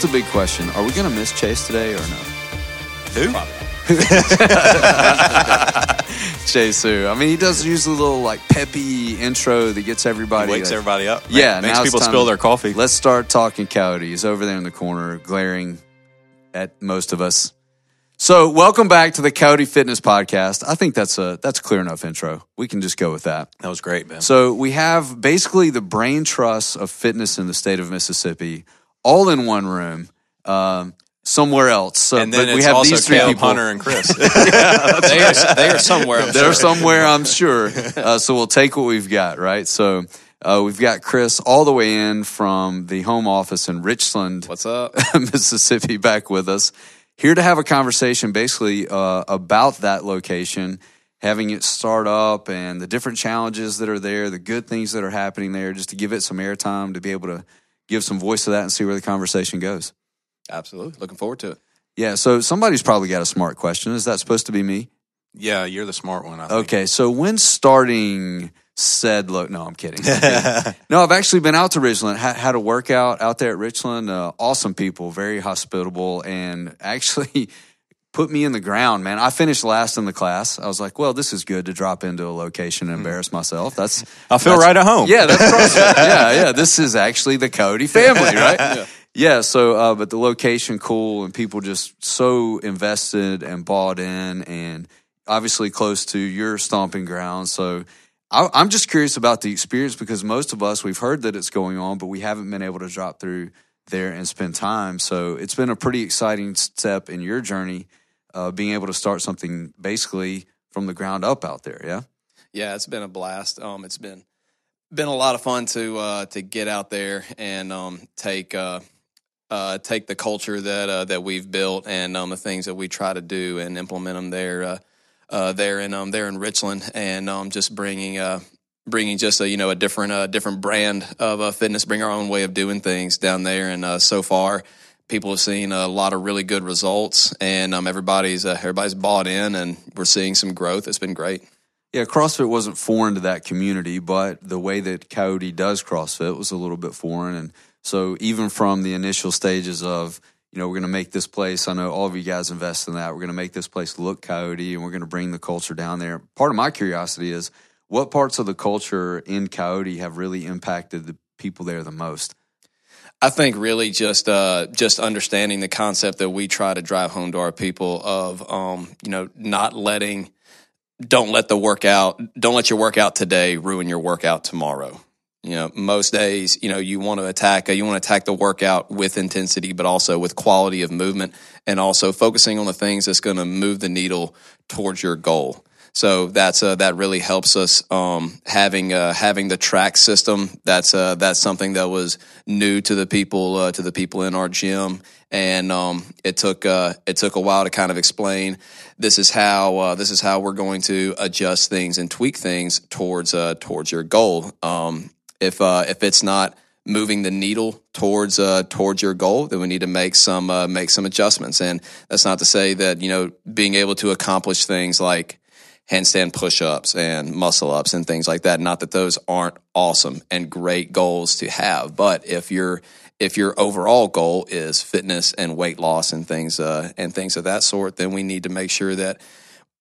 Here's the big question: Are we going to miss Chase today or no? Who? Chase who? I mean, he does use a little like peppy intro that gets everybody. Wakes like- everybody up. Yeah, makes people spill their coffee. Let's start talking Coyote. He's over there in the corner, glaring at most of us. So, welcome back to the Coyote Fitness Podcast. I think that's a that's a clear enough intro. We can just go with that. That was great, man. So, we have basically the brain trust of fitness in the state of Mississippi, all in one room, um, somewhere else. So, and then but we have also these three Caleb, people. Hunter, and Chris. they, are, they are somewhere. I'm They're sure. somewhere, I'm sure. Uh, so we'll take what we've got, right? So uh, we've got Chris all the way in from the home office in Richland, What's up? Mississippi, back with us. Here to have a conversation basically uh, about that location, having it start up and the different challenges that are there, the good things that are happening there, just to give it some airtime to be able to give some voice to that and see where the conversation goes. Absolutely. Looking forward to it. Yeah, so somebody's probably got a smart question. Is that supposed to be me? yeah, you're the smart one. I think. Okay, so when starting said look, no, I'm kidding. I'm kidding. no, I've actually been out to Richland, ha- had a workout out there at Richland. Uh, awesome people, very hospitable, and actually put me in the ground, man. I finished last in the class. I was like, well, this is good to drop into a location and embarrass myself. That's I feel that's- right at home. yeah, that's yeah, yeah. This is actually the Cody family, right? yeah. so, uh, but the location cool and people just so invested and bought in and obviously close to your stomping ground. So I, I'm just curious about the experience because most of us, we've heard that it's going on, but we haven't been able to drop through there and spend time. So it's been a pretty exciting step in your journey, uh, being able to start something basically from the ground up out there. Yeah. Yeah, it's been a blast. Um, it's been been a lot of fun to uh, to get out there and um, take uh, uh, take the culture that uh, that we've built and um, the things that we try to do and implement them there uh, uh, there in um, there in Richland and um, just bringing uh, bringing just a you know a different uh, different brand of uh, fitness, bring our own way of doing things down there. And uh, so far, people have seen a lot of really good results, and um, everybody's uh, everybody's bought in, and we're seeing some growth. It's been great. Yeah, CrossFit wasn't foreign to that community, but the way that Coyote does CrossFit was a little bit foreign. And so, even from the initial stages of, you know, we're going to make this place, I know all of you guys invest in that. We're going to make this place look Coyote and we're going to bring the culture down there. Part of my curiosity is what parts of the culture in Coyote have really impacted the people there the most? I think really just uh, just understanding the concept that we try to drive home to our people of um, you know not letting don't let the workout don't let your workout today ruin your workout tomorrow. You know, most days, you know, you want to attack you want to attack the workout with intensity, but also with quality of movement, and also focusing on the things that's going to move the needle towards your goal. So that's uh, that really helps us um, having uh, having the track system. That's uh, that's something that was new to the people uh, to the people in our gym, and um, it took uh, it took a while to kind of explain. This is how uh, this is how we're going to adjust things and tweak things towards towards your goal. Um, if if it's not moving the needle towards uh, towards your goal, then we need to make some uh, make some adjustments. And that's not to say that you know being able to accomplish things like handstand push-ups and muscle ups and things like that. Not that those aren't awesome and great goals to have, but if your if your overall goal is fitness and weight loss and things uh, and things of that sort, then we need to make sure that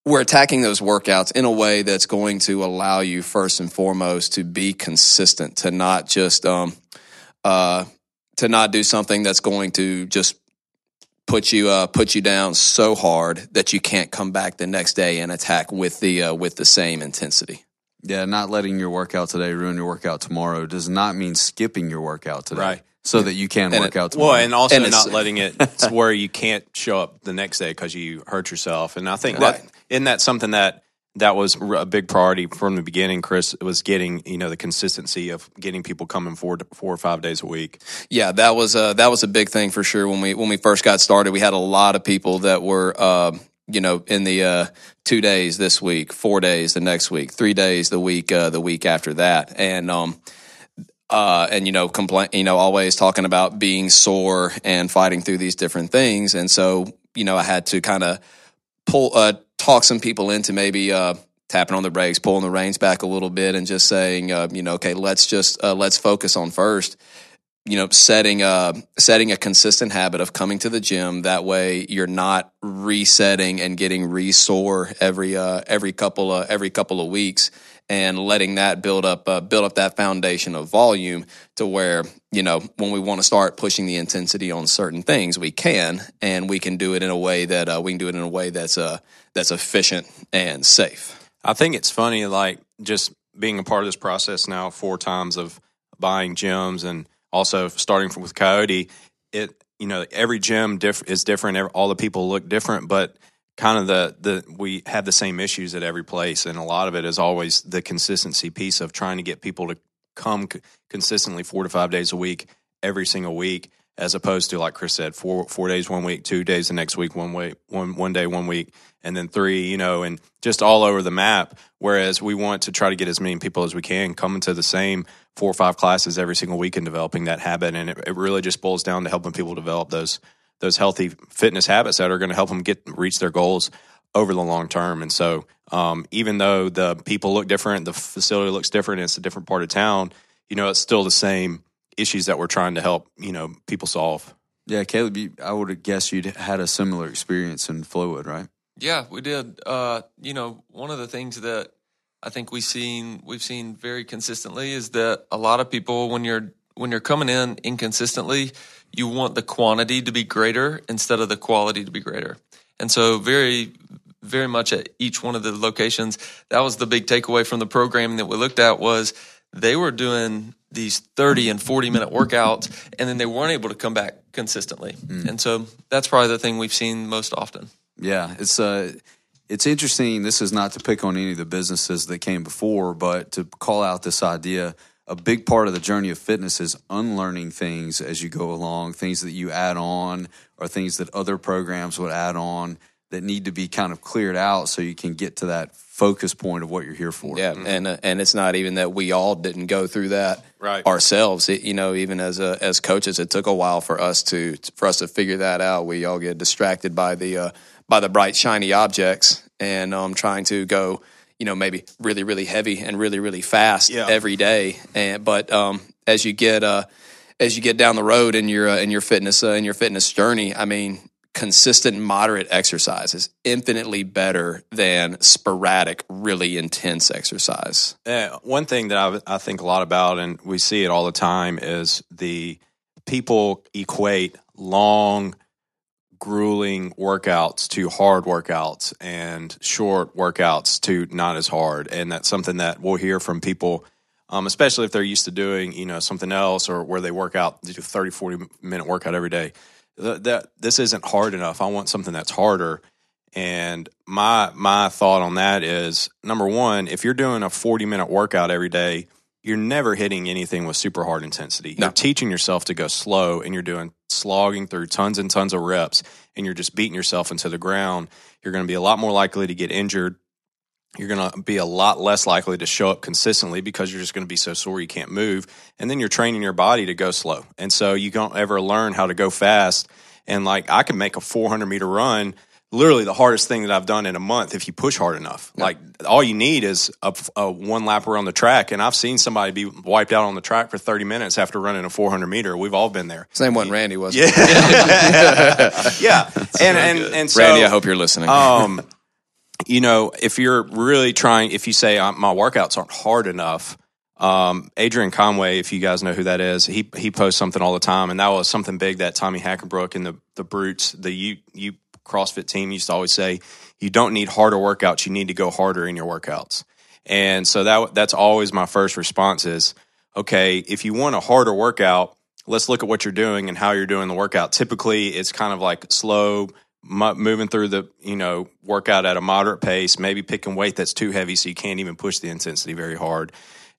we're attacking those workouts in a way that's going to allow you first and foremost to be consistent, to not just um, uh, to not do something that's going to just put you uh, put you down so hard that you can't come back the next day and attack with the uh, with the same intensity. Yeah, not letting your workout today ruin your workout tomorrow does not mean skipping your workout today. Right. So that you can And work it- out tomorrow. Well, and also And not letting it to where you can't show up the next day because you hurt yourself. And I think Right. that isn't that something that that was a big priority from the beginning. Chris was getting you know the consistency of getting people coming four four or five days a week. Yeah, that was a, that was a big thing for sure when we when we first got started. We had a lot of people that were uh, you know in the uh, two days this week, four days the next week, three days the week uh, the week after that, and um, uh, and you know complain you know always talking about being sore and fighting through these different things, and so you know I had to kind of pull uh, talk some people into maybe uh, tapping on the brakes, pulling the reins back a little bit, and just saying, uh, you know, okay, let's just uh, let's focus on first you know, setting a setting a consistent habit of coming to the gym. That way, you're not resetting and getting re-sore every uh, every couple of every couple of weeks, and letting that build up uh, build up that foundation of volume to where you know when we want to start pushing the intensity on certain things, we can, and we can do it in a way that uh, we can do it in a way that's uh, that's efficient and safe. I think it's funny, like just being a part of this process now four times of buying gyms and also starting from, with Coyote. It you know every gym diff- is different. All the people look different, but kind of the the we have the same issues at every place, and a lot of it is always the consistency piece of trying to get people to come c- consistently four to five days a week every single week as opposed to like Chris said, four four days one week, two days the next week, one week, one one day one week, and then three, you know, and just all over the map. Whereas we want to try to get as many people as we can coming to the same four or five classes every single week and developing that habit. And it, it really just boils down to helping people develop those those healthy fitness habits that are going to help them get reach their goals over the long term. And so, um, even though the people look different, the facility looks different, it's a different part of town. You know, it's still the same issues that we're trying to help you know people solve. Yeah, Caleb, you, I would guess you'd had a similar experience in Flowood, right? Yeah, we did. Uh, you know, one of the things that I think we've seen we've seen very consistently is that a lot of people when you're when you're coming in inconsistently, you want the quantity to be greater instead of the quality to be greater. And so very very much at each one of the locations, that was the big takeaway from the program that we looked at was they were doing these 30 and 40 minute workouts and then they weren't able to come back consistently. Mm. And so that's probably the thing we've seen most often. Yeah, it's uh it's interesting. This is not to pick on any of the businesses that came before, but to call out this idea. A big part of the journey of fitness is unlearning things as you go along, things that you add on or things that other programs would add on that need to be kind of cleared out so you can get to that focus point of what you're here for. Yeah, mm-hmm. and uh, and it's not even that we all didn't go through that right. ourselves. It, you know, even as a, as coaches, it took a while for us to for us to figure that out. We all get distracted by the uh, by the bright shiny objects and um, trying to go. You know, maybe really, really heavy and really, really fast yeah. every day. And but um, as you get uh, as you get down the road in your uh, in your fitness uh, in your fitness journey, I mean, consistent moderate exercise is infinitely better than sporadic really intense exercise yeah, one thing that I, I think a lot about and we see it all the time is the people equate long grueling workouts to hard workouts and short workouts to not as hard and that's something that we'll hear from people um, especially if they're used to doing you know something else or where they work out do 30 40 minute workout every day that this isn't hard enough. I want something that's harder. And my my thought on that is number one, if you're doing a 40 minute workout every day, you're never hitting anything with super hard intensity. No. You're teaching yourself to go slow and you're doing slogging through tons and tons of reps and you're just beating yourself into the ground. You're going to be a lot more likely to get injured you're going to be a lot less likely to show up consistently because you're just going to be so sore you can't move. And then you're training your body to go slow. And so you don't ever learn how to go fast. And like I can make a 400 meter run, literally the hardest thing that I've done in a month if you push hard enough. Like all you need is a, a, one lap around the track. And I've seen somebody be wiped out on the track for 30 minutes after running a 400 meter. We've all been there. Same one Randy was. Yeah. yeah. And, and, and so, Randy, I hope you're listening. Um, you know, if you're really trying, if you say uh, my workouts aren't hard enough, um, Adrian Conway, if you guys know who that is, he he posts something all the time, and that was something big that Tommy Hackenbruck and the the Brutes, the you you CrossFit team used to always say, you don't need harder workouts, you need to go harder in your workouts. And so that that's always my first response is, okay, if you want a harder workout, let's look at what you're doing and how you're doing the workout. Typically, it's kind of like slow moving through the you know workout at a moderate pace maybe picking weight that's too heavy so you can't even push the intensity very hard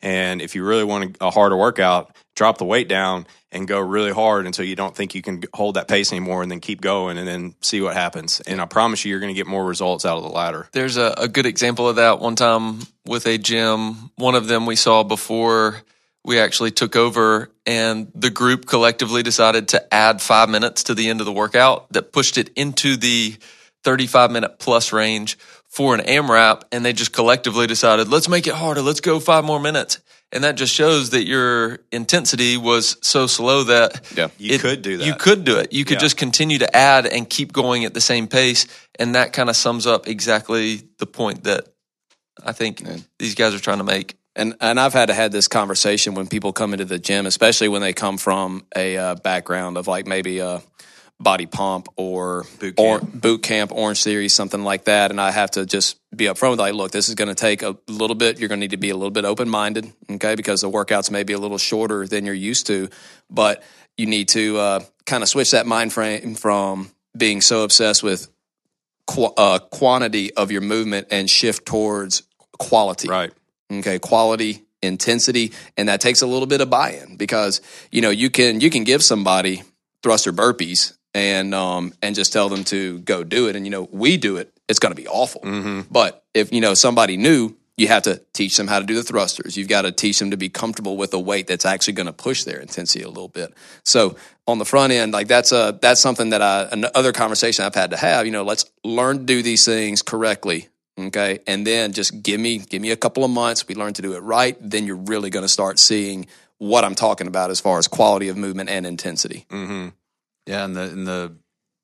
and if you really want a harder workout drop the weight down and go really hard until you don't think you can hold that pace anymore and then keep going and then see what happens and i promise you you're going to get more results out of the latter there's a, a good example of that one time with a gym one of them we saw before we actually took over and the group collectively decided to add five minutes to the end of the workout that pushed it into the 35 minute plus range for an AMRAP. And they just collectively decided, let's make it harder. Let's go five more minutes. And that just shows that your intensity was so slow that Yeah. You could do that. You could do it. You could Yeah. just continue to add and keep going at the same pace, and that kind of sums up exactly the point that I think these guys are trying to make. And and I've had to had this conversation when people come into the gym, especially when they come from a uh, background of like maybe a body pump or Boot or camp. boot camp, Orangetheory, something like that. And I have to just be upfront with like, look, this is going to take a little bit. You're going to need to be a little bit open minded, okay? Because the workouts may be a little shorter than you're used to, but you need to uh, kind of switch that mind frame from being so obsessed with qu- uh, quantity of your movement and shift towards quality right. okay quality intensity and that takes a little bit of buy-in because you know you can you can give somebody thruster burpees and um and just tell them to go do it. And you know we do it it's going to be awful. But if you know somebody new you have to teach them how to do the thrusters. You've got to teach them to be comfortable with a weight that's actually going to push their intensity a little bit. So on the front end like that's a that's something that i another conversation i've had to have you know let's learn to do these things correctly okay? And then just give me give me a couple of months we learn to do it right then you're really going to start seeing what i'm talking about as far as quality of movement and intensity. Mm-hmm. Yeah, and the and the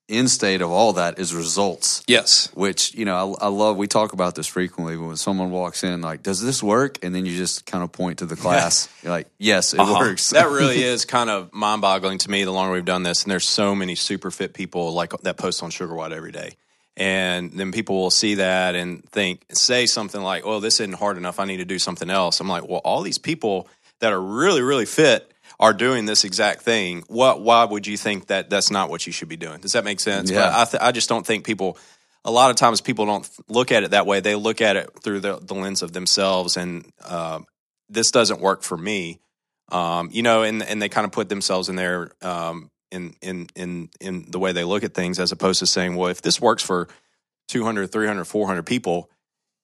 end state of all that is results. yes Which you know, I, I love. We talk about this frequently But when someone walks in, like, "Does this work?" And then you just kind of point to the class. You're like, "Yes, it Uh-huh. works." that really is kind of mind boggling to me the longer we've done this. And there's so many super fit people like that post on SugarWOD every day. And then people will see that and think, say something like, oh, this isn't hard enough. I need to do something else. I'm like, well, all these people that are really, really fit are doing this exact thing. What, why would you think that that's not what you should be doing? Does that make sense? Yeah. But I, th- I just don't think people, a lot of times people don't look at it that way. They look at it through the, the lens of themselves and, uh, this doesn't work for me um, you know, and and they kind of put themselves in there um, in in in in the way they look at things, as opposed to saying, well, if this works for 200, 300, 400 people,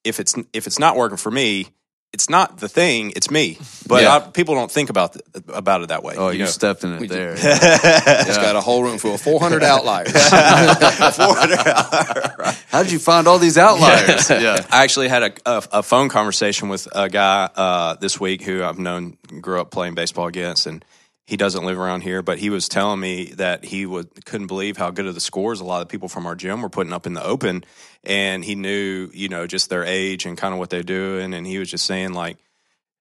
if it's if it's not working for me, it's not the thing, it's me. But Yeah. I, people don't think about th- about it that way. oh, you you know? stepped in it there. it's got a whole room full of 400 outliers 400 outliers. How did you find all these outliers? yeah, I actually had a, a, a phone conversation with a guy uh, this week who I've known, grew up playing baseball against, and he doesn't live around here. But he was telling me that he would couldn't believe how good of the scores a lot of people from our gym were putting up in the open, and he knew, you know, just their age and kind of what they're doing, and he was just saying like,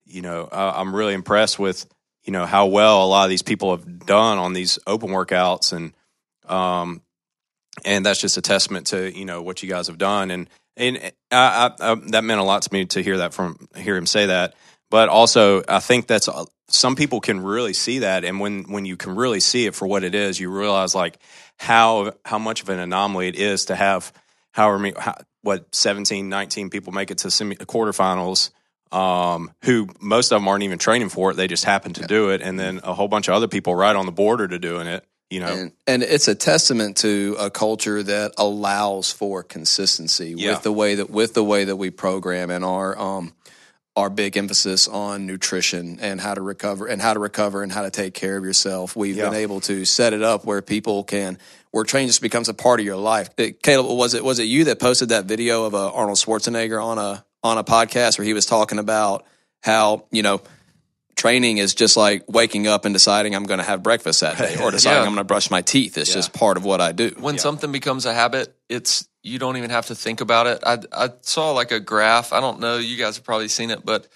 you know, uh, I'm really impressed with you know how well a lot of these people have done on these open workouts, and um, and that's just a testament to you know what you guys have done and and I, I, I, that meant a lot to me to hear that from hear him say that but also i think that's uh, some people can really see that and when when you can really see it for what it is you realize like how how much of an anomaly it is to have however many how, what 17 19 people make it to semi quarterfinals um, who most of them aren't even training for it. They just happen to do it. And then a whole bunch of other people right on the border to doing it you know. And, and it's a testament to a culture that allows for consistency Yeah. with the way that with the way that we program and our um our big emphasis on nutrition and how to recover and how to recover and how to take care of yourself. We've Yeah. been able to set it up where people can where training just becomes a part of your life. Uh, Caleb, was it was it you that posted that video of uh, Arnold Schwarzenegger on a on a podcast where he was talking about how you know training is just like waking up and deciding I'm going to have breakfast that day or deciding Yeah. I'm going to brush my teeth. It's just part of what I do. when something becomes a habit, it's you don't even have to think about it. I I saw like a graph. I don't know. You guys have probably seen it, but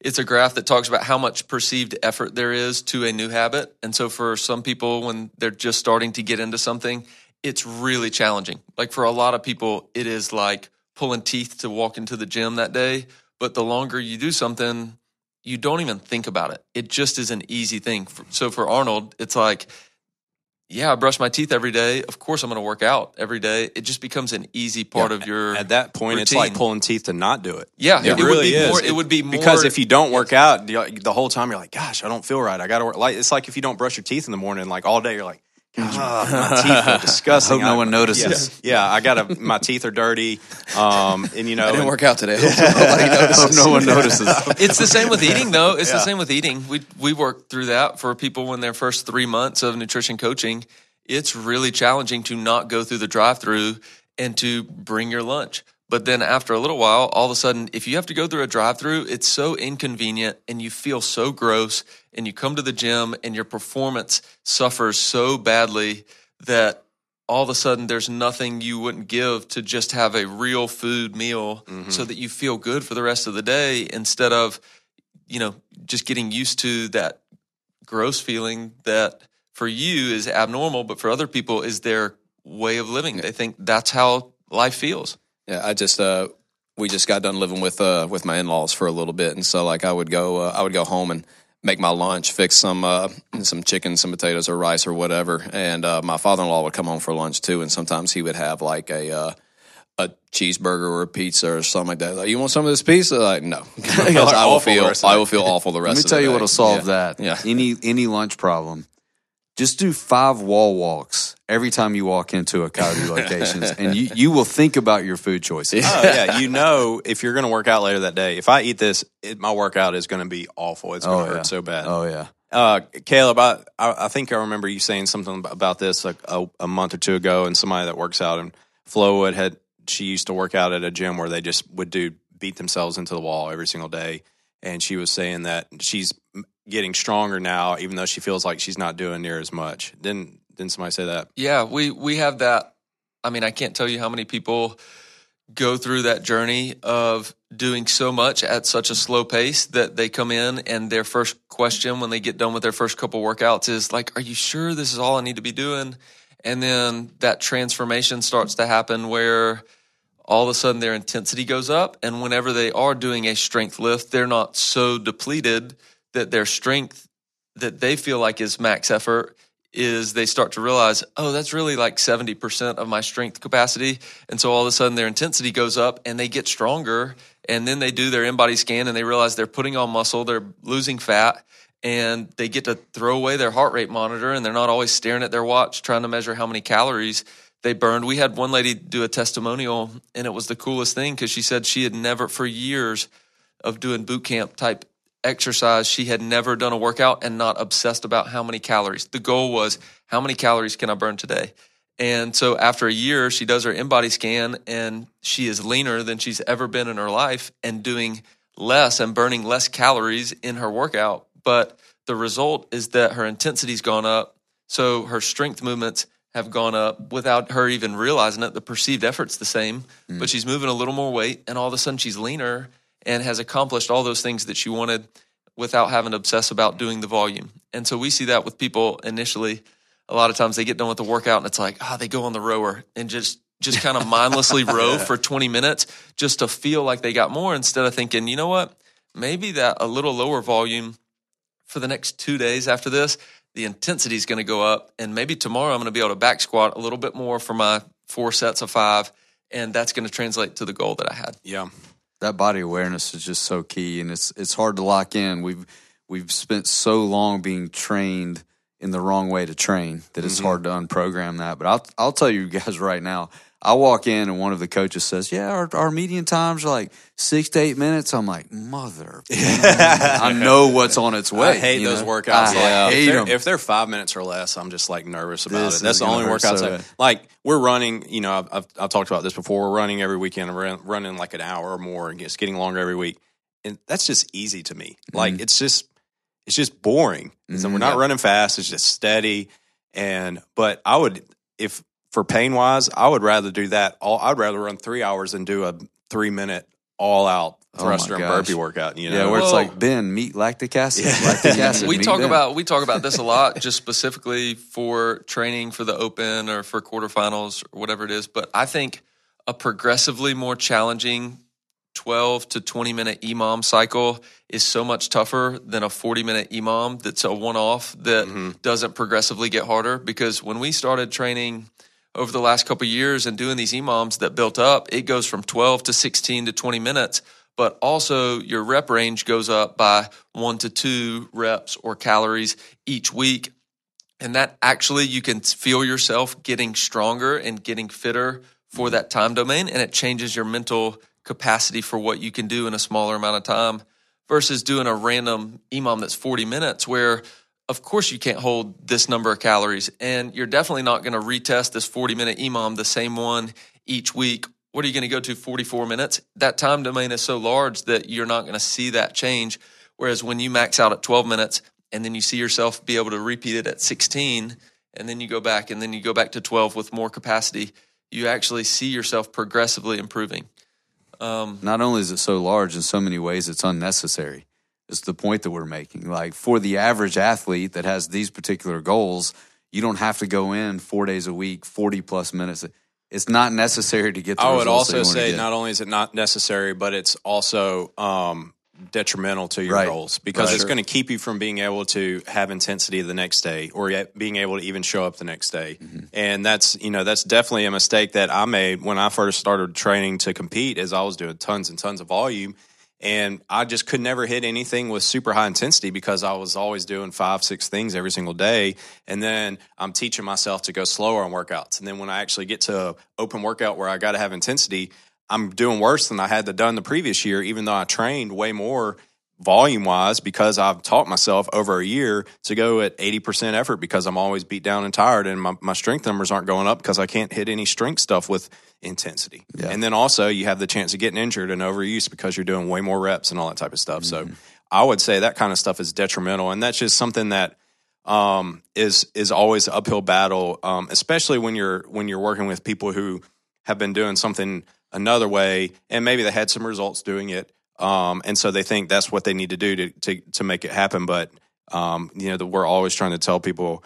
it's a graph that talks about how much perceived effort there is to a new habit. And so for some people, when they're just starting to get into something, it's really challenging. Like for a lot of people, it is like pulling teeth to walk into the gym that day. But the longer you do something, you don't even think about it. It just is an easy thing. So for Arnold, it's like, yeah, I brush my teeth every day. Of course, I'm going to work out every day. It just becomes an easy part of your. At that point, it's like pulling teeth to not do it. Yeah, it, it really is. more- it would be because if you don't work out the whole time, you're like, "Gosh, I don't feel right. I got to work." Like it's like if you don't brush your teeth in the morning, like all day, you're like, "Gosh, my teeth are disgusting." I hope no one notices. Yeah, yeah, I got to. My teeth are dirty, um, and you know, I didn't and- work out today. Nobody notices. Hope no one notices. it's the same with eating, though. It's Yeah. the same with eating. We we work through that for people when their first three months of nutrition coaching. It's really challenging to not go through the drive-through and to bring your lunch. But then after a little while, all of a sudden, if you have to go through a drive through, it's so inconvenient and you feel so gross and you come to the gym and your performance suffers so badly that all of a sudden there's nothing you wouldn't give to just have a real food meal Mm-hmm. so that you feel good for the rest of the day instead of, you know, just getting used to that gross feeling that for you is abnormal, but for other people is their way of living. They think that's how life feels. Yeah, I just uh we just got done living with uh with my in-laws for a little bit and so like I would go uh, I would go home and make my lunch, fix some uh some chicken, some potatoes or rice or whatever. And uh my father-in-law would come home for lunch too and sometimes he would have like a uh a cheeseburger or a pizza or something like that. Like, you want some of this pizza? Like, no, I will feel I will feel awful the rest. Let me of tell the you day. what'll solve Yeah. that. Yeah. Any any lunch problem. Just do five wall walks every time you walk into a Coyote locations, and you, you will think about your food choices. Oh yeah, you know if you're going to work out later that day. If I eat this, it, my workout is going to be awful. It's going to Oh, hurt yeah. so bad. Oh yeah. Uh, Caleb, I, I think I remember you saying something about this like a, a month or two ago, and somebody that works out in Flowood had she used to work out at a gym where they just would do beat themselves into the wall every single day, and she was saying that she's getting stronger now, even though she feels like she's not doing near as much. Didn't didn't somebody say that? Yeah, we we have that. I mean, I can't tell you how many people go through that journey of doing so much at such a slow pace that they come in and their first question when they get done with their first couple workouts is like, "Are you sure this is all I need to be doing?" And then that transformation starts to happen where all of a sudden their intensity goes up and whenever they are doing a strength lift, they're not so depleted that their strength that they feel like is max effort is they start to realize, oh, that's really like 70% of my strength capacity. And so all of a sudden their intensity goes up and they get stronger. And then they do their InBody scan and they realize they're putting on muscle, they're losing fat, and they get to throw away their heart rate monitor and they're not always staring at their watch trying to measure how many calories they burned. We had one lady do a testimonial and it was the coolest thing because she said she had never, for years of doing boot camp type exercise, she had never done a workout and not obsessed about how many calories. The goal was how many calories can I burn today? And so after a year, she does her InBody scan and she is leaner than she's ever been in her life and doing less and burning less calories in her workout. But the result is that her intensity's gone up. So her strength movements have gone up without her even realizing it. The perceived effort's the same, but mm. she's moving a little more weight and all of a sudden she's leaner and has accomplished all those things that she wanted without having to obsess about doing the volume. And so we see that with people initially. A lot of times they get done with the workout and it's like, ah, they go on the rower and just just kind of mindlessly row for 20 minutes just to feel like they got more instead of thinking, you know what? Maybe that a little lower volume for the next two days after this, the intensity is going to go up. And maybe tomorrow I'm going to be able to back squat a little bit more for my four sets of five. And that's going to translate to the goal that I had. Yeah. That body awareness is just so key and it's it's hard to lock in. We've we've spent so long being trained in the wrong way to train that it's mm-hmm. hard to unprogram that but I'll I'll tell you guys right now I walk in and one of the coaches says yeah our, our median times are like six to eight minutes I'm like mother I know what's on its way I hate those know? workouts. I like, hate if, they're, 'em. if they're five minutes or less, I'm just like nervous about This it. That's the only workouts. so I, like we're running. You know, I've, I've I've talked about this before. We're running every weekend. We're running like an hour or more, and it's getting longer every week. And that's just easy to me. Like mm-hmm. it's just it's just boring. It's- We're not mm, running fast. It's just steady. And but I would if for pain wise, I would rather do that. All I'd rather run three hours and do a three minute all out Oh thruster and burpee workout. You know, yeah where it's Well- like Ben meet lactic acid lactic acid we talk Ben. about we talk about this a lot just specifically for training for the open or for quarterfinals or whatever it is but i think a progressively more challenging 12 to 20 minute emom cycle is so much tougher than a 40 minute emom that's a one off that mm-hmm. doesn't progressively get harder. Because when we started training over the last couple of years and doing these EMOMs that built up, it goes from 12 to 16 to 20 minutes, but also your rep range goes up by one to two reps or calories each week. And that actually, you can feel yourself getting stronger and getting fitter for mm-hmm. that time domain, and it changes your mental capacity for what you can do in a smaller amount of time versus doing a random EMOM that's 40 minutes where of course you can't hold this number of calories and you're definitely not going to retest this 40 minute EMOM the same one each week what are you going to go to 44 minutes? That time domain is so large that you're not going to see that change. Whereas when you max out at 12 minutes and then you see yourself be able to repeat it at 16 and then you go back and then you go back to 12 with more capacity, you actually see yourself progressively improving. Um, Not only is it so large in so many ways, it's unnecessary. It's the point that we're making. Like for the average athlete that has these particular goals, you don't have to go in four days a week, 40 plus minutes. It's not necessary to get the I would also say not only is it not necessary, but it's also um, detrimental to your right. goals because right. it's going to keep you from being able to have intensity the next day or being able to even show up the next day. Mm-hmm. And that's, you know, that's definitely a mistake that I made when I first started training to compete as I was doing tons and tons of volume and I just could never hit anything with super high intensity because I was always doing five, six things every single day. And then I'm teaching myself to go slower on workouts. And then when I actually get to open workout where I got to have intensity, I'm doing worse than I had to done the previous year, even though I trained way more volume wise because I've taught myself over a year to go at 80% effort because I'm always beat down and tired and my, my strength numbers aren't going up because I can't hit any strength stuff with intensity. Yeah. And then also you have the chance of getting injured and overuse because you're doing way more reps and all that type of stuff. Mm-hmm. So I would say that kind of stuff is detrimental and that's just something that um, is is always an uphill battle, um, especially when you're when you're working with people who have been doing something another way, and maybe they had some results doing it, um, and so they think that's what they need to do to to, to make it happen. But um, you know, the, we're always trying to tell people,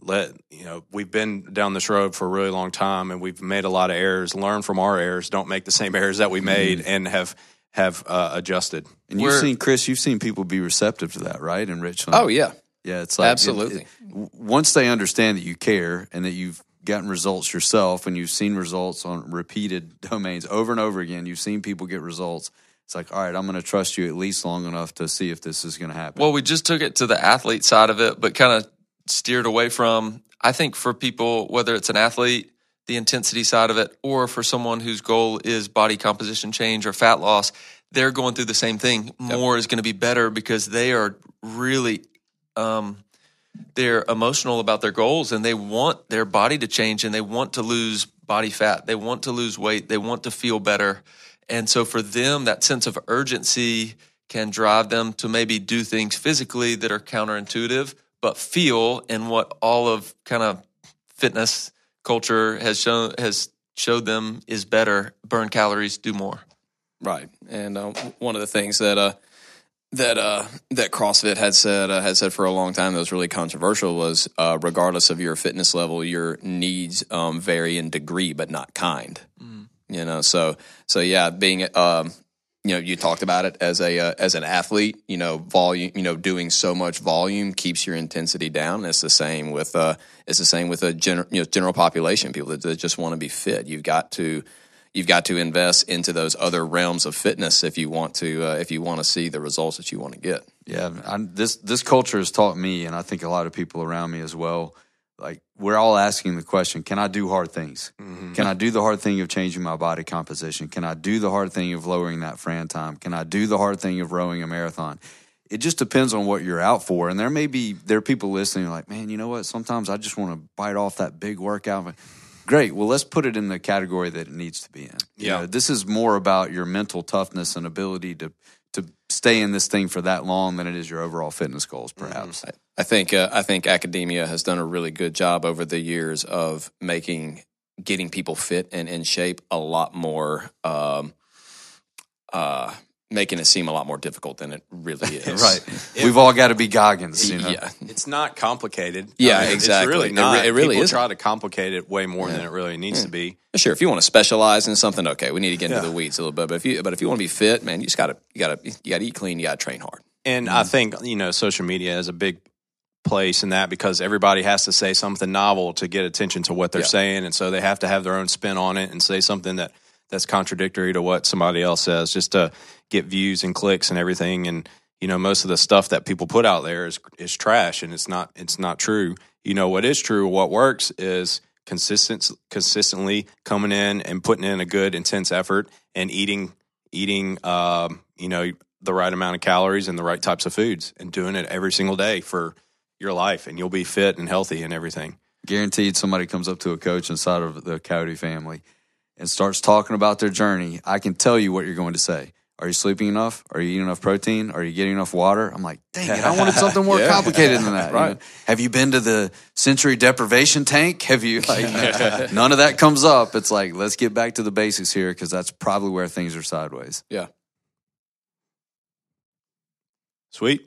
let you know, we've been down this road for a really long time, and we've made a lot of errors. Learn from our errors. Don't make the same errors that we mm-hmm. made, mm-hmm. and have have uh, adjusted. And you've we're, seen Chris, you've seen people be receptive to that, right? In Richland. Oh yeah, yeah. It's like absolutely. It, it, once they understand that you care and that you've gotten results yourself and you've seen results on repeated domains over and over again, you've seen people get results. It's like, all right, I'm going to trust you at least long enough to see if this is going to happen. Well, we just took it to the athlete side of it, but kind of steered away from, I think for people, whether it's an athlete, the intensity side of it, or for someone whose goal is body composition change or fat loss, they're going through the same thing. More yep. is going to be better because they are really um, they're emotional about their goals and they want their body to change and they want to lose body fat. They want to lose weight. They want to feel better. And so for them, that sense of urgency can drive them to maybe do things physically that are counterintuitive, but feel in what all of kind of fitness culture has shown has showed them is better. Burn calories, do more. Right. And uh, one of the things that uh, that uh, that CrossFit had said uh, had said for a long time that was really controversial was uh, regardless of your fitness level, your needs um, vary in degree but not kind. Mm. You know, so so yeah, being um, you know you talked about it as a uh, as an athlete, you know, volume, you know, doing so much volume keeps your intensity down. It's the same with uh, it's the same with a general you know, general population people that, that just want to be fit. You've got to you've got to invest into those other realms of fitness if you want to uh, if you want to see the results that you want to get. Yeah, I'm, this this culture has taught me, and I think a lot of people around me as well. Like we're all asking the question: Can I do hard things? Mm-hmm. Can I do the hard thing of changing my body composition? Can I do the hard thing of lowering that Fran time? Can I do the hard thing of rowing a marathon? It just depends on what you're out for. And there may be there are people listening like, man, you know what? Sometimes I just want to bite off that big workout. Great. Well, let's put it in the category that it needs to be in. You yeah. Know, this is more about your mental toughness and ability to to stay in this thing for that long than it is your overall fitness goals, mm-hmm. perhaps. Mm-hmm. I think uh, I think academia has done a really good job over the years of making getting people fit and in shape a lot more um, uh, making it seem a lot more difficult than it really is. right. We've all got to be Goggins. You know? Yeah. It's not complicated. Yeah, I mean, exactly. It's really not. It, it really is. try to complicate it way more yeah. than it really needs yeah. to be. Sure. If you want to specialize in something, okay, we need to get into yeah. the weeds a little bit. But if you but if you want to be fit, man, you just got to you got to you got to eat clean. You got to train hard. And mm-hmm. I think you know social media is a big place in that because everybody has to say something novel to get attention to what they're saying, and so they have to have their own spin on it and say something that that's contradictory to what somebody else says, just to get views and clicks and everything. And you know, most of the stuff that people put out there is is trash, and it's not it's not true. You know, what is true, what works is consistent consistently coming in and putting in a good intense effort and eating eating um, you know the right amount of calories and the right types of foods and doing it every single day for your life and you'll be fit and healthy and everything guaranteed somebody comes up to a coach inside of the coyote family and starts talking about their journey, I can tell you what you're going to say. Are you sleeping enough? Are you eating enough protein? Are you getting enough water? I'm like, dang it, I wanted something more Yeah. complicated than that. you Right. know? Have you been to the sensory deprivation tank? Have you like none of that comes up? It's like, let's get back to the basics here because that's probably where things are sideways. Yeah. Sweet.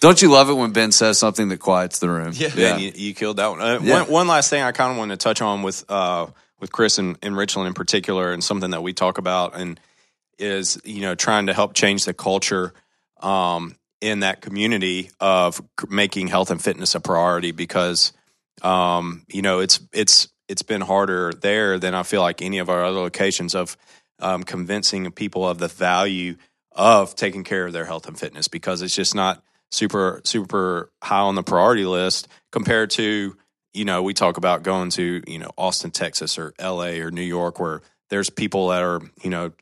Don't you love it when Ben says something that quiets the room? Yeah. Ben, you, you killed that one. Uh, Yeah. one. One last thing I kind of want to touch on with uh, with Chris and, and Richland in particular, and something that we talk about, and is you know trying to help change the culture um, in that community of making health and fitness a priority because um, you know it's it's it's been harder there than I feel like any of our other locations of um, convincing people of the value of taking care of their health and fitness because it's just not super super high on the priority list compared to you know we talk about going to you know Austin Texas or LA or New York where there's people that are you know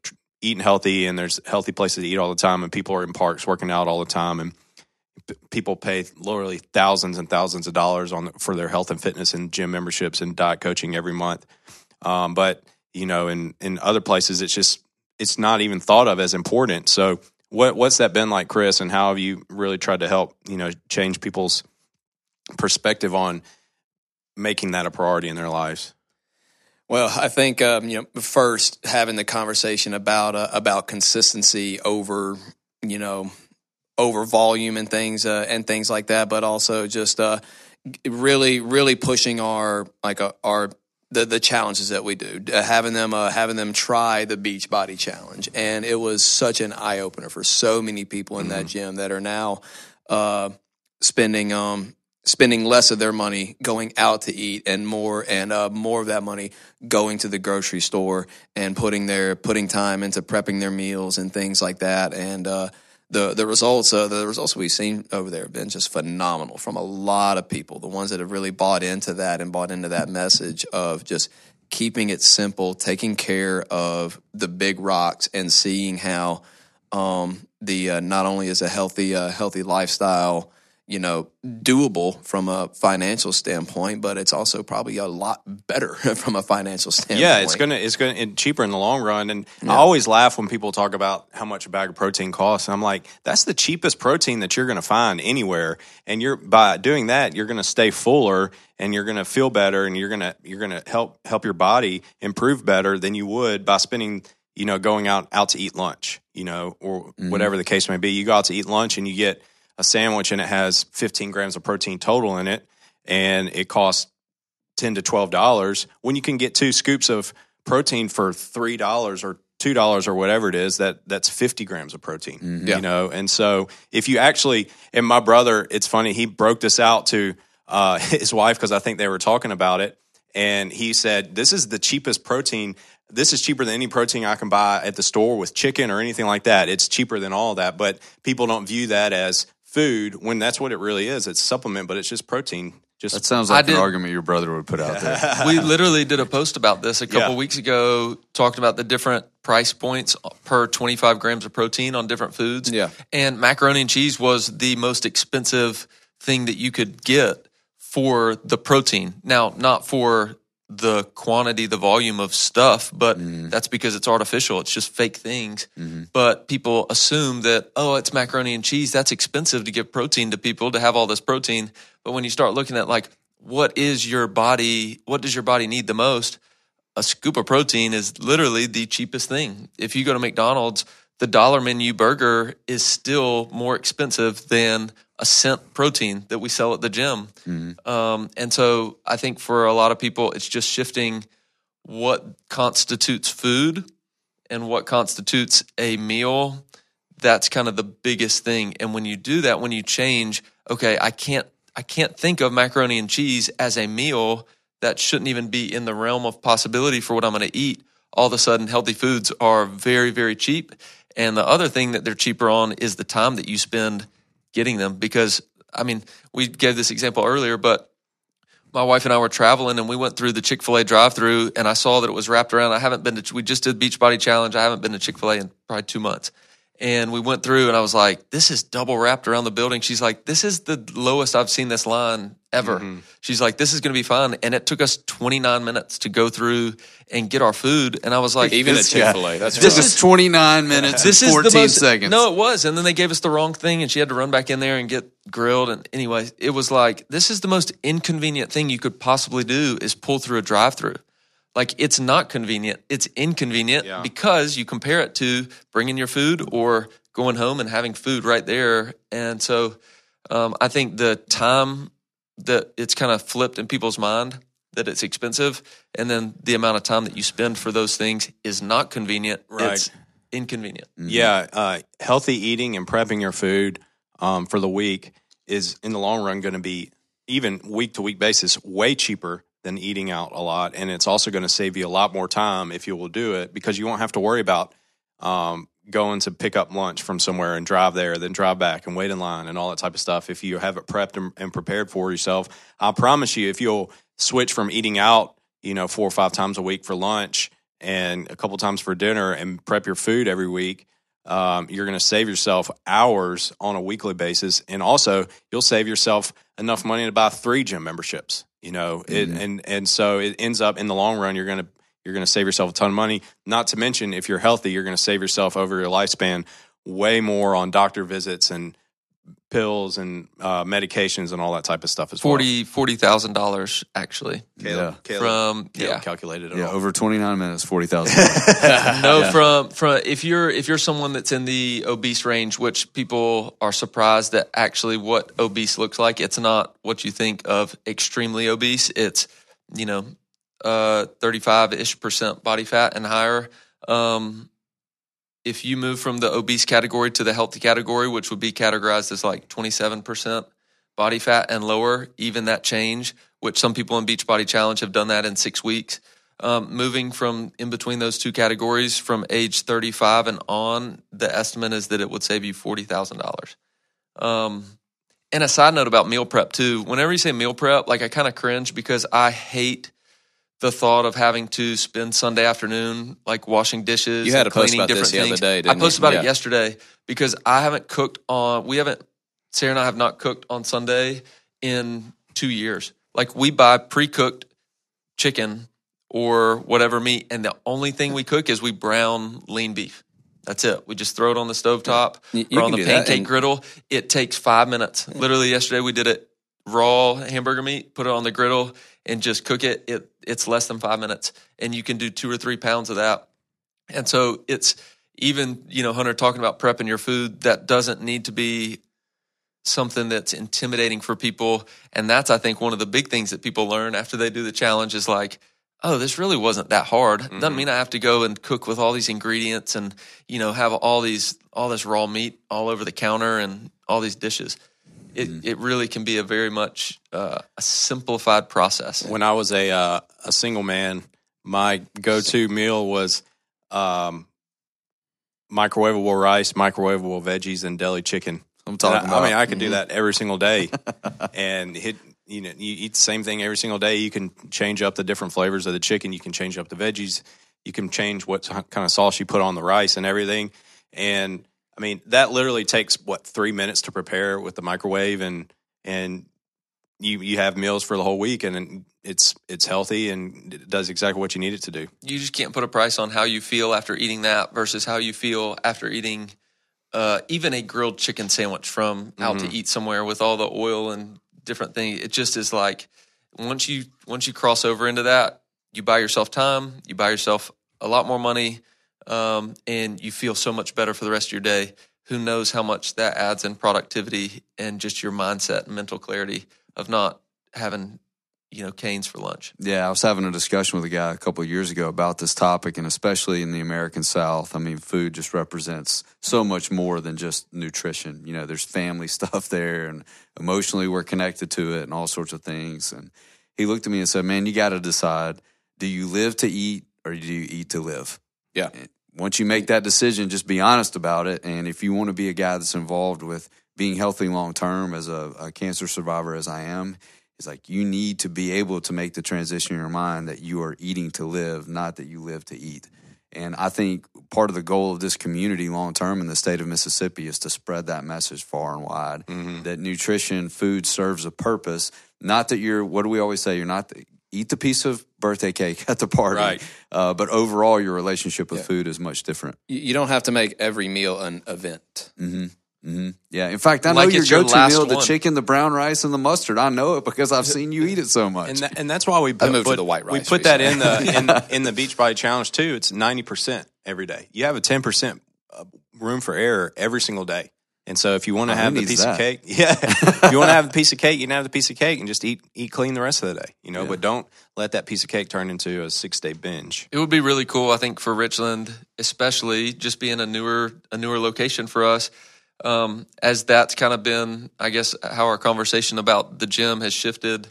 eating healthy and there's healthy places to eat all the time and people are in parks working out all the time and p- people pay literally thousands and thousands of dollars on for their health and fitness and gym memberships and diet coaching every month. Um, but you know in in other places it's just it's not even thought of as important. So what what's that been like chris and how have you really tried to help you know change people's perspective on making that a priority in their lives? Well, I think um, you know first having the conversation about uh, about consistency over you know over volume and things uh, and things like that, but also just uh, really really pushing our like uh, our the the challenges that we do, uh, having them uh, having them try the Beachbody challenge, and it was such an eye opener for so many people in that gym that are now uh, spending um spending less of their money going out to eat and more and uh, more of that money going to the grocery store and putting their putting time into prepping their meals and things like that. And uh, the the results uh, the results we've seen over there have been just phenomenal from a lot of people. The ones that have really bought into that and bought into that message of just keeping it simple taking care of the big rocks and seeing how um, the uh, not only is a healthy uh, healthy lifestyle you know doable from a financial standpoint but it's also probably a lot better from a financial standpoint Yeah, it's gonna it's gonna it's cheaper in the long run. And I always laugh when people talk about how much a bag of protein costs. And I'm like, that's the cheapest protein that you're gonna find anywhere. And you're by doing that, you're gonna stay fuller and you're gonna feel better and you're gonna you're gonna help help your body improve better than you would by spending you know going out out to eat lunch, you know, or mm-hmm. whatever the case may be. You go out to eat lunch and you get a sandwich and it has 15 grams of protein total in it and it costs ten to twelve dollars when you can get two scoops of protein for three dollars or two dollars or whatever it is that that's 50 grams of protein Yeah. you know? And so if you actually and my brother it's funny he broke this out to uh, his wife because i think they were talking about it and he said this is the cheapest protein this is cheaper than any protein i can buy at the store with chicken or anything like that. It's cheaper than all that. But people don't view that as food when that's what it really is it's supplement but it's just protein just That sounds I like an did- argument your brother would put out there. we literally did a post about this a couple Yeah. weeks ago, talking about the different price points per 25 grams of protein on different foods. Yeah. And macaroni and cheese was the most expensive thing that you could get for the protein. Now, not for the quantity, the volume of stuff, but mm-hmm. that's because it's artificial. It's just fake things. Mm-hmm. But people assume that, oh, it's macaroni and cheese. That's expensive to give protein to people to have all this protein. But when you start looking at like, what is your body, what does your body need the most? A scoop of protein is literally the cheapest thing. If you go to McDonald's, the dollar menu burger is still more expensive than Ascent protein that we sell at the gym. Um, and so I think for a lot of people, it's just shifting what constitutes food and what constitutes a meal. That's kind of the biggest thing. And when you do that, when you change, okay, I can't, I can't think of macaroni and cheese as a meal that shouldn't even be in the realm of possibility for what I'm going to eat. All of a sudden, healthy foods are very, very cheap. And the other thing that they're cheaper on is the time that you spend getting them. Because, I mean, we gave this example earlier, but my wife and I were traveling and we went through the Chick fil A drive through and I saw that it was wrapped around. I haven't been to, we just did Beachbody Challenge. I haven't been to Chick fil A in probably two months. And we went through, and I was like, "This is double wrapped around the building." She's like, "This is the lowest I've seen this line ever." Mm-hmm. She's like, "This is going to be fun." And it took us 29 minutes to go through and get our food. And I was like, Even at this- Chick Fil A, that's This is 29 minutes this is 14 the most, seconds. No, it was. And then they gave us the wrong thing and she had to run back in there and get grilled. And anyway, it was like, this is the most inconvenient thing you could possibly do is pull through a drive through. Like it's not convenient. It's inconvenient Yeah. because you compare it to bringing your food or going home and having food right there. And so um, I think the time that it's kind of flipped in people's mind that it's expensive, and then the amount of time that you spend for those things is not convenient. Right. It's inconvenient. Yeah, uh, healthy eating and prepping your food um, for the week is in the long run going to be even week to week basis way cheaper than eating out a lot, and it's also going to save you a lot more time if you will do it because you won't have to worry about um, going to pick up lunch from somewhere and drive there, then drive back and wait in line and all that type of stuff. If you have it prepped and, and prepared for yourself, I promise you, if you'll switch from eating out, you know, four or five times a week for lunch and a couple times for dinner and prep your food every week, um, you're going to save yourself hours on a weekly basis, and also you'll save yourself enough money to buy three gym memberships. You know, it, mm-hmm. and and so it ends up in the long run, you're going to you're going to save yourself a ton of money. Not to mention, if you're healthy, you're going to save yourself over your lifespan way more on doctor visits and pills and uh, medications and all that type of stuff as Forty forty thousand dollars actually well. Caleb, Yeah. Caleb, from Caleb yeah calculated it Yeah, all. over 29 minutes, 40,000. no from from if you're if you're someone that's in the obese range, which people are surprised that actually what obese looks like. It's not what you think of extremely obese. It's you know uh 35 ish percent body fat and higher. Um, if you move from the obese category to the healthy category, which would be categorized as like 27% body fat and lower, even that change, which some people in Beachbody Challenge have done that in six weeks. Um, moving from in between those two categories from age 35 and on, the estimate is that it would save you $40,000. Um, and a side note about meal prep too. Whenever you say meal prep, like I kind of cringe because I hate the thought of having to spend Sunday afternoon like washing dishes. You had a post cleaning about this different the other things. day, I posted you? about Yeah. it yesterday because I haven't cooked on. We haven't. Sarah and I have not cooked on Sunday in two years. Like we buy pre-cooked chicken or whatever meat, and the only thing we cook is we brown lean beef. That's it. We just throw it on the stovetop You- you or on the pancake griddle. It takes five minutes. Literally yesterday we did it raw hamburger meat, put it on the griddle and just cook it. It it's less than five minutes. And you can do two or three pounds of that. And so it's even, you know, Hunter talking about prepping your food, that doesn't need to be something that's intimidating for people. And that's I think one of the big things that people learn after they do the challenge is like, oh, this really wasn't that hard. Doesn't mm-hmm. mean I have to go and cook with all these ingredients and, you know, have all these all this raw meat all over the counter and all these dishes. It it really can be a very much uh, a simplified process. when I was a uh, a single man, my go to meal was um, microwavable rice, microwavable veggies, and deli chicken. I'm talking I, about. I mean, I could do that every single day, and hit. You know, you eat the same thing every single day. You can change up the different flavors of the chicken. You can change up the veggies. You can change what kind of sauce you put on the rice and everything. And I mean, that literally takes what three minutes to prepare with the microwave, and and you you have meals for the whole week, and it's it's healthy and it does exactly what you need it to do. you just can't put a price on how you feel after eating that versus how you feel after eating uh, even a grilled chicken sandwich from out to eat somewhere with all the oil and different things. It just is like once you once you cross over into that, you buy yourself time, you buy yourself a lot more money, um, and you feel so much better for the rest of your day. Who knows how much that adds in productivity and just your mindset and mental clarity of not having you know Cane's for lunch. Yeah, I was having a discussion with a guy a couple of years ago about this topic, and especially in the American South. I mean, food just represents so much more than just nutrition. You know, there's family stuff there, and emotionally we're connected to it, and all sorts of things. And he looked at me and said, "Man, you got to decide: do you live to eat, or do you eat to live?" Yeah. Once you make that decision, just be honest about it. And if you want to be a guy that's involved with being healthy long term as a, a cancer survivor, as I am, it's like you need to be able to make the transition in your mind that you are eating to live, not that you live to eat. And I think part of the goal of this community long term in the state of Mississippi is to spread that message far and wide mm-hmm. that nutrition, food serves a purpose. Not that you're, what do we always say? You're not, the, eat the piece of birthday cake at the party. Right. Uh, but overall, your relationship with food is much different. You you don't have to make every meal an event. hmm Yeah. In fact, I know Like your your go to last meal, the chicken, the brown rice, and the mustard. I know it because I've seen you eat it so much. and that, and that's why we put, moved to put- the white rice. We rice put that in the in, in the Beachbody Challenge too. It's ninety percent every day. You have a ten percent room for error every single day. And so, if you want to Oh, have the piece that? of cake, yeah, if you want to have a piece of cake, you can have the piece of cake and just eat eat clean the rest of the day. You know, but don't let that piece of cake turn into a six day binge. It would be really cool, I think, for Richland, especially just being a newer a newer location for us. Um, as that's kind of been, I guess, how our conversation about the gym has shifted.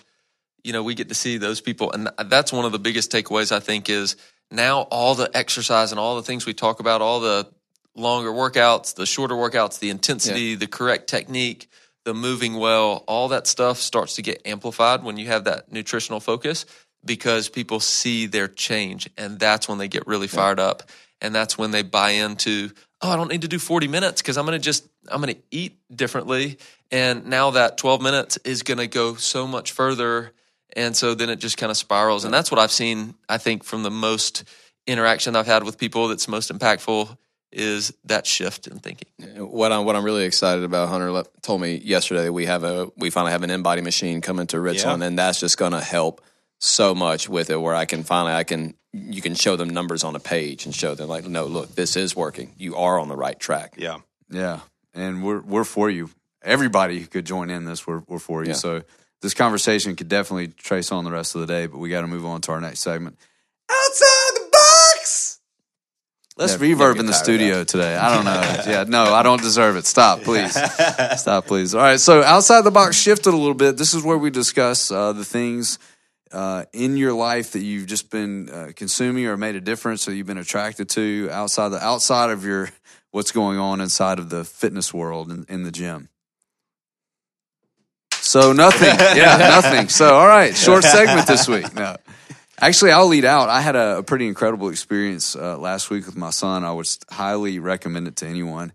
You know, we get to see those people, and that's one of the biggest takeaways. I think is now all the exercise and all the things we talk about, all the longer workouts, the shorter workouts, the intensity, the correct technique, the moving well, all that stuff starts to get amplified when you have that nutritional focus because people see their change and that's when they get really fired up and that's when they buy into oh I don't need to do 40 minutes cuz I'm going to just I'm going to eat differently and now that 12 minutes is going to go so much further and so then it just kind of spirals and that's what I've seen I think from the most interaction I've had with people that's most impactful is that shift in thinking. What I'm what I'm really excited about, Hunter let, told me yesterday we have a we finally have an InBody machine coming to Richland, and that's just going to help so much with it. Where I can finally I can you can show them numbers on a page and show them like, no, look, this is working. You are on the right track. Yeah, Yeah, and we're we're for you. Everybody who could join in this, we're we're for you. Yeah. So this conversation could definitely trace on the rest of the day, but we got to move on to our next segment. Outside the box. Let's Never- reverb in the studio today. I don't know. yeah, no, I don't deserve it. Stop, please. Stop, please. All right. So outside the box shifted a little bit. This is where we discuss uh, the things uh, in your life that you've just been uh, consuming or made a difference, or you've been attracted to outside the outside of your what's going on inside of the fitness world in, in the gym. So nothing, yeah, nothing. So all right, short segment this week. No, actually, I'll lead out. I had a, a pretty incredible experience uh, last week with my son. I would highly recommend it to anyone.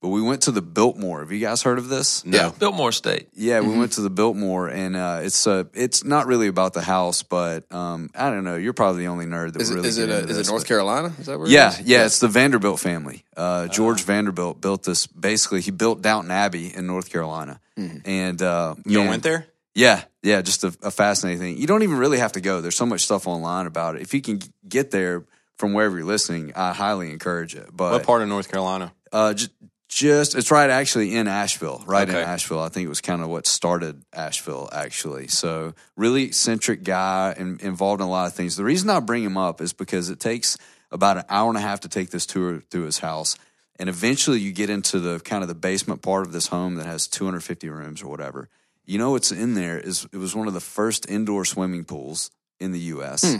But we went to the Biltmore. Have you guys heard of this? Yeah. Biltmore Estate. Yeah, we went to the Biltmore, and uh, it's uh, it's not really about the house, but um, I don't know. You're probably the only nerd that Is would it really is get it, a, into is it North but- Carolina? Is that where? Yeah, is? yeah, it's the Vanderbilt family. Uh, George Vanderbilt built this. Basically, he built Downton Abbey in North Carolina, and uh, you man, went there. Yeah, yeah, just a, a fascinating thing. You don't even really have to go. There's so much stuff online about it. If you can get there from wherever you're listening, I highly encourage it. But What part of North Carolina? uh, just, just it's right actually in Asheville, right in Asheville. I think it was kind of what started Asheville actually. So really eccentric guy and involved in a lot of things. The reason I bring him up is because it takes about an hour and a half to take this tour through his house. And eventually you get into the kind of the basement part of this home that has 250 rooms or whatever. You know what's in there is it was one of the first indoor swimming pools in the U.S.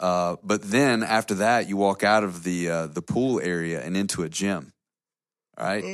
Uh, but then after that, you walk out of the uh, the pool area and into a gym. All right,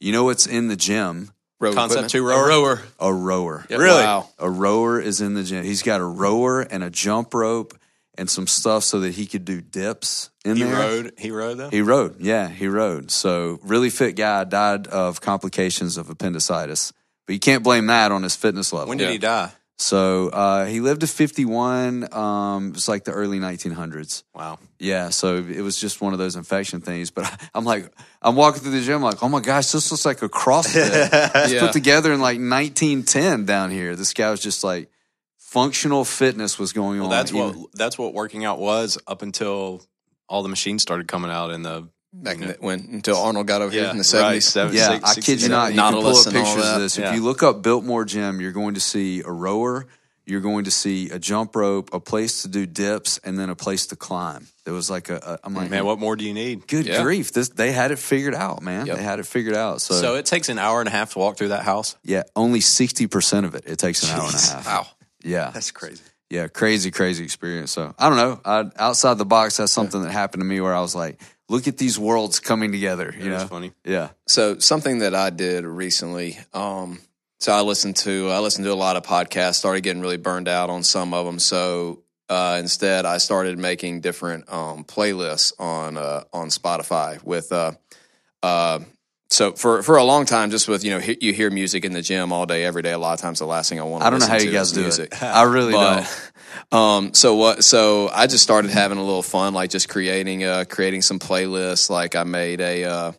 you know what's in the gym? Road Concept equipment? two A rower. rower. A rower. Really? Wow. A rower is in the gym. He's got a rower and a jump rope and some stuff so that he could do dips in He there. rode. He rode though. He rode. Yeah, he rode. So really fit guy died of complications of appendicitis. But you can't blame that on his fitness level. when did he die? So uh, he lived to 51. Um, it was like the early 1900s. Wow. Yeah, so it was just one of those infection things. But I'm like, I'm walking through the gym, like, oh my gosh, this looks like a CrossFit. It's Yeah. put together in like 1910 down here. This guy was just like, functional fitness was going Well, on. that's what that's what working out was up until all the machines started coming out in the Back in the, when until Arnold got over here in the right, seventies. seven- Yeah, six- I kid you 60s. not. You can pull up pictures of that. this. If you look up Biltmore Gym, you're going to see a rower, you're going to see a jump rope, a place to do dips, and then a place to climb. There was like a, a I'm like, Man, what more do you need? good Yeah. grief! This they had it figured out, man. Yep. They had it figured out. So, So it takes an hour and a half to walk through that house. yeah, only sixty percent of it. It takes an hour and a half. Wow. Yeah, That's crazy. yeah, crazy, crazy experience. So I don't know. I, outside the box, that's something that happened to me where I was like, look at these worlds coming together. You It was know, funny. yeah. So something that I did recently. Um, so I listened to I listened to a lot of podcasts. Started getting really burned out on some of them. So Uh, instead, I started making different um, playlists on uh, on Spotify with. Uh, uh, so for for a long time, just with you know, he, you hear music in the gym all day, every day. A lot of times, the last thing I want. To I don't know how you guys do it. I really don't. Um, so what? So I just started having a little fun, like just creating uh creating some playlists. Like I made a uh,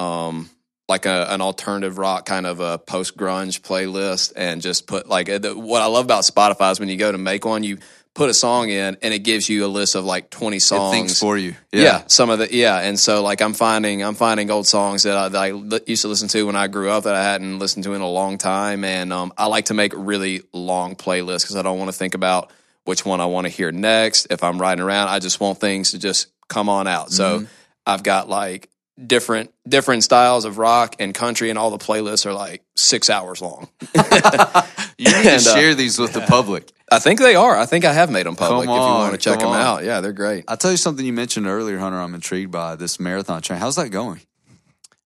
um like a, an alternative rock kind of a post grunge playlist, and just put like uh, the, what I love about Spotify is when you go to make one, you put a song in and it gives you a list of like 20 songs for you. yeah. Yeah. some of the yeah, and so like I'm finding I'm finding old songs that I, that I li- used to listen to when I grew up that I hadn't listened to in a long time, and um, I like to make really long playlists because I don't want to think about which one I want to hear next. If I'm riding around, I just want things to just come on out. So I've got like different different styles of rock and country, and all the playlists are like six hours long. You need And, to uh, share these with the public. I think they are. I think I have made them public. Come if you want to check them on. out, yeah, they're great. I'll tell you something you mentioned earlier, Hunter. I'm intrigued by this marathon train. How's that going?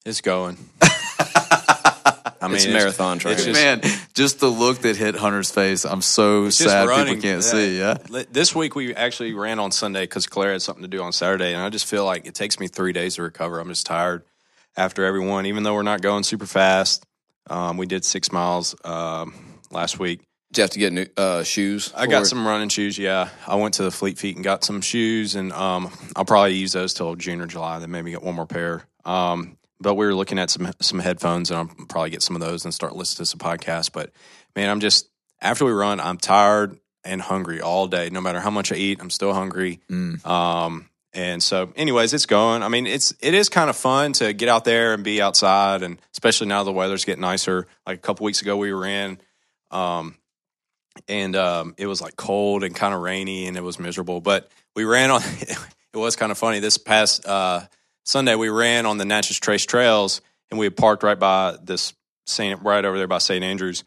It's going. I mean, It's marathon train. It's just, Man, just the look that hit Hunter's face. I'm so sad people can't see. Yeah. This week we actually ran on Sunday because Claire had something to do on Saturday, and I just feel like it takes me three days to recover. I'm just tired after everyone, even though we're not going super fast. Um, we did six miles um, last week. Did you have to get new uh, shoes? I got it? some running shoes. Yeah, I went to the Fleet Feet and got some shoes, and um, I'll probably use those till June or July. Then maybe get one more pair. Um, but we were looking at some some headphones, and I'll probably get some of those and start listening to some podcasts. But man, I'm just after we run, I'm tired and hungry all day. No matter how much I eat, I'm still hungry. Mm. Um, and so, anyways, it's going. I mean, it's it is kind of fun to get out there and be outside, and especially now the weather's getting nicer. Like a couple weeks ago, we were in. Um, and um, it was like cold and kind of rainy and it was miserable. But we ran on. it was kind of funny. This past uh, Sunday, we ran on the Natchez Trace Trails, and we had parked right by this Saint, right over there by St. Andrews,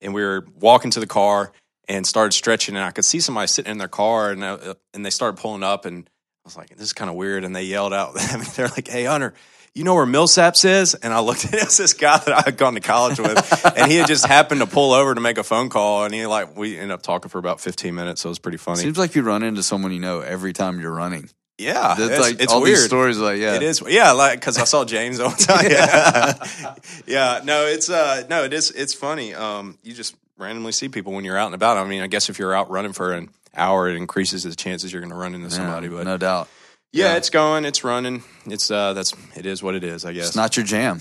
and we were walking to the car and started stretching, and I could see somebody sitting in their car, and uh, and they started pulling up, and I was like, "This is kind of weird," and they yelled out, "They're like, hey Hunter." You know where Millsaps is? And I looked at it, it was this guy that I had gone to college with, and he had just happened to pull over to make a phone call, and he like we ended up talking for about fifteen minutes. So it was pretty funny. Seems like you run into someone you know every time you're running. Yeah, That's it's, like it's all weird. these stories. Like, yeah, It is, yeah, like because I saw James all the time. Yeah, yeah. No, it's uh, no, it is. It's funny. Um, you just randomly see people when you're out and about. I mean, I guess if you're out running for an hour, it increases the chances you're going to run into Yeah, somebody. But no doubt, yeah, yeah. it's going, it's running. It's uh, that's it is what it is. I guess. it's not your jam.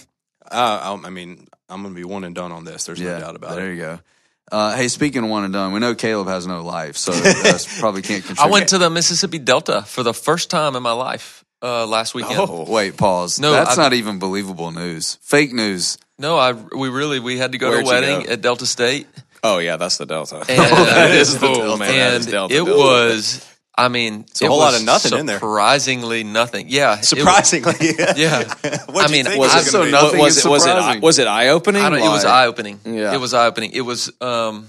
uh, I, I mean, I'm going to be one and done on this. There's yeah, no doubt about there it. There you go. Uh, hey, speaking of one and done, we know Caleb has no life, so that's probably can't control I went to the Mississippi Delta for the first time in my life uh, last weekend. Oh, wait, pause. No, that's I- not even believable news. Fake news. No, I we really we had to go Where'd to a wedding at Delta State, Oh yeah, that's the Delta. and, That is the Delta. Man, that is and Delta, it Delta. was. I mean, it's a whole lot of nothing in there. Surprisingly, nothing. Yeah, it was- Surprisingly, yeah. I mean, you was it it was so nothing was it was it was it eye opening? It was eye opening. Yeah. It was eye opening. It was. Um,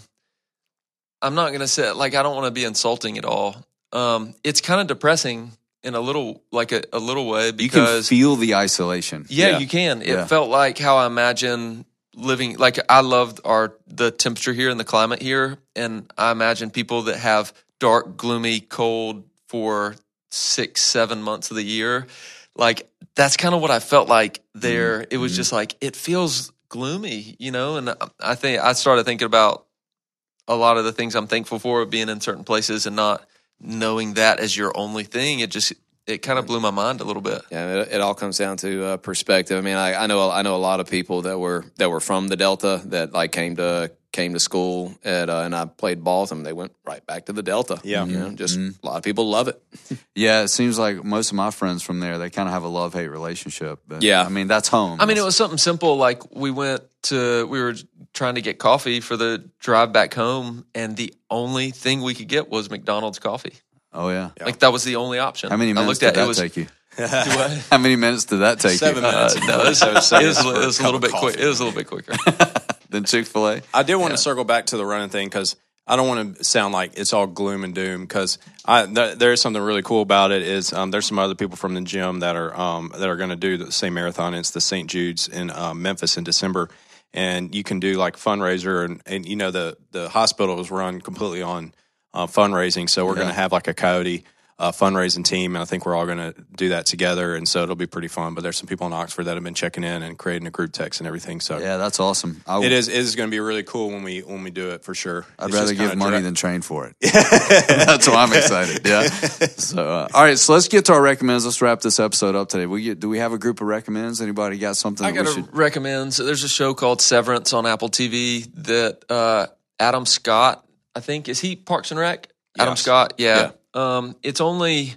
I'm not gonna say like I don't want to be insulting at all. Um, it's kind of depressing in a little like a, a little way because You can feel the isolation. yeah, Yeah. you can. It Yeah. felt like how I imagine living. Like I loved our the temperature here and the climate here, and I imagine people that have dark, gloomy, cold for six, seven months of the year. Like that's kind of what I felt like there. It was just like it feels gloomy, you know. And I think I started thinking about a lot of the things I'm thankful for being in certain places and not knowing that as your only thing. It just it kind of blew my mind a little bit. Yeah, it, it all comes down to uh, perspective. I mean, I, I know I know a lot of people that were that were from the Delta that like came to came to school at uh, and I played ball with them. They went right back to the Delta. Yeah. you know, just a lot of people love it. Yeah, it seems like most of my friends from there, they kind of have a love hate relationship. But, Yeah. I mean, that's home. I mean, it was something simple. Like we went to, we were trying to get coffee for the drive back home, and the only thing we could get was McDonald's coffee. Oh, yeah. Like that was the only option. How many I minutes looked did at that it was take you? How many minutes did that take Seven you? minutes. Uh, no, it was, Seven it was, seconds it was a little bit quick. It was a little bit quicker. Then Chick fil A? I did want to circle back to the running thing because I don't want to sound like it's all gloom and doom because I th- there's something really cool about it. Is um, there's some other people from the gym that are um, that are going to do the same marathon. It's the St. Jude's in um, Memphis in December, and you can do like fundraiser and, and you know the the hospital is run completely on uh, fundraising. So we're going to have like a coyote uh, fundraising team, and I think we're all going to do that together. And so it'll be pretty fun. But there's some people in Oxford that have been checking in and creating a group text and everything. So Yeah, that's awesome. I, it is it is going to be really cool when we when we do it for sure. I'd It's rather give money direct- than train for it. That's why I'm excited. Yeah. So, uh, all right. So let's get to our recommends. Let's wrap this episode up today. We get, do we have a group of recommends? Anybody got something I that we gotta should? recommend. So there's a show called Severance on Apple TV that uh, Adam Scott, I think, is he Parks and Rec? Adam Yes. Scott, yeah. Um, it's only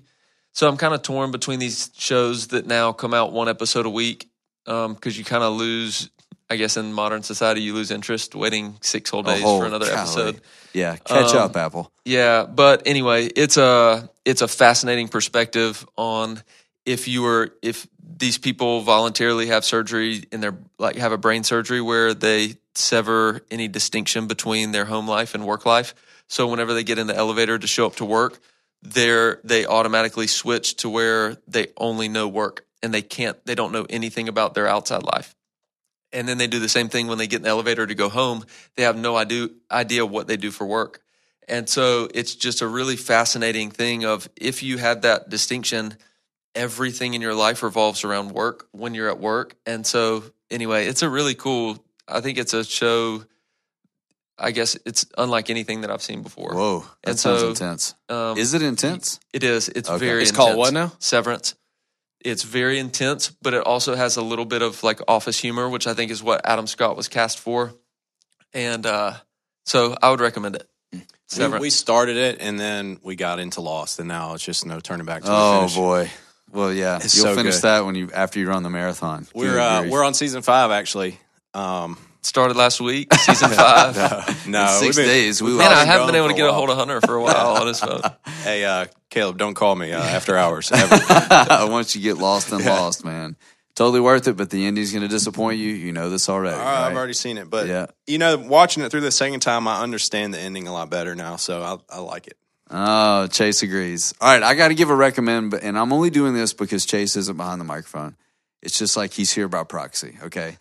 so I'm kind of torn between these shows that now come out one episode a week because you kind of lose. I guess in modern society, you lose interest waiting six whole days whole- for another golly. episode. Yeah. Catch Um, up, Apple. Yeah, but anyway, it's a it's a fascinating perspective on if you were if these people voluntarily have surgery in their like have a brain surgery where they sever any distinction between their home life and work life. So whenever they get in the elevator to show up to work, they're they automatically switch to where they only know work and they can't they don't know anything about their outside life. And then they do the same thing when they get in the elevator to go home. They have no idea idea what they do for work. And so it's just a really fascinating thing of if you had that distinction, everything in your life revolves around work when you're at work. And so anyway, it's a really cool I think it's a show I guess it's unlike anything that I've seen before. Whoa. That and sounds so, intense. Um, Is it intense? it is. It's Okay. very It's called what now? Severance. It's very intense, but it also has a little bit of like office humor, which I think is what Adam Scott was cast for. And uh, so I would recommend it. We, Severance. we started it and then we got into Lost, and now it's just no turning back. To Oh, finish. boy. Well, yeah. It's You'll so finish good. that when you after you run the marathon. We're uh, we're on season five actually. Um, Started last week, season five. no, In six been- days, we we've Man, I haven't been able to get a while. hold of Hunter for a while on his phone. Hey, uh, Caleb, don't call me uh, after hours. ever. Once you get lost and lost, man. Totally worth it, but the ending's going to disappoint you. You know this already. Uh, right? I've already seen it, but Yeah. you know, watching it through the second time, I understand the ending a lot better now, so I, I like it. Oh, Chase agrees. All right, I got to give a recommend, but and I'm only doing this because Chase isn't behind the microphone. It's just like he's here by proxy. Okay,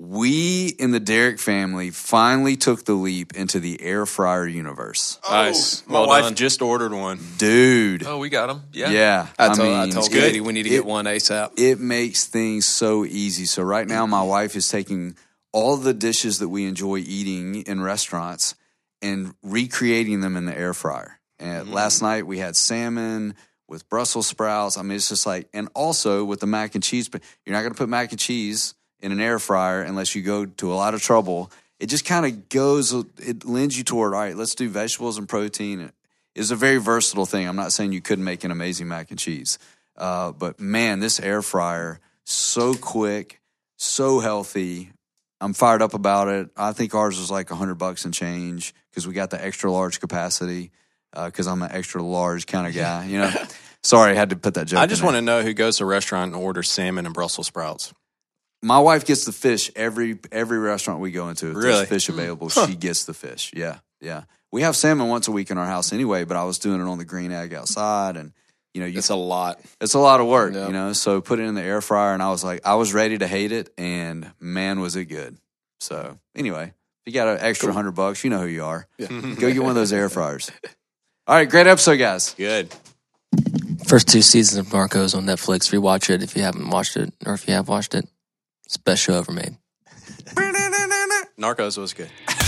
we in the Derrick family finally took the leap into the air fryer universe, oh, Nice. My Well wife done. just ordered one. dude. Oh, we got them. Yeah. yeah, I told, I mean, told it- Katie we need to get it- one ASAP. it makes things so easy. So right now, my wife is taking all the dishes that we enjoy eating in restaurants and recreating them in the air fryer. And mm. last night we had salmon with Brussels sprouts. I mean, it's just like, and also with the mac and cheese. But you're not going to put mac and cheese in an air fryer unless you go to a lot of trouble. It just kind of goes. It lends you toward all right. Let's do vegetables and protein. It's a very versatile thing. I'm not saying you couldn't make an amazing mac and cheese, uh, but man, this air fryer so quick, so healthy. I'm fired up about it. I think ours was like 100 bucks and change because we got the extra large capacity. Because I'm an extra large kind of guy, you know. Sorry, I had to put that joke. I just want to know who goes to a restaurant and orders salmon and Brussels sprouts. My wife gets the fish every every restaurant we go into. If Really? there's fish hmm. available, she gets the fish. Yeah, yeah. We have salmon once a week in our house anyway, but I was doing it on the green egg outside, and you know, you, It's a lot. it's a lot of work, Yeah. you know. So put it in the air fryer, and I was like, I was ready to hate it, and man, was it good. So anyway, if you got an extra hundred bucks, you know who you are. Go get one of those air fryers. All right, great episode, guys. Good. First two seasons of Narcos on Netflix. Rewatch it if you haven't watched it, or if you have watched it. It's the best show ever made. Narcos was good.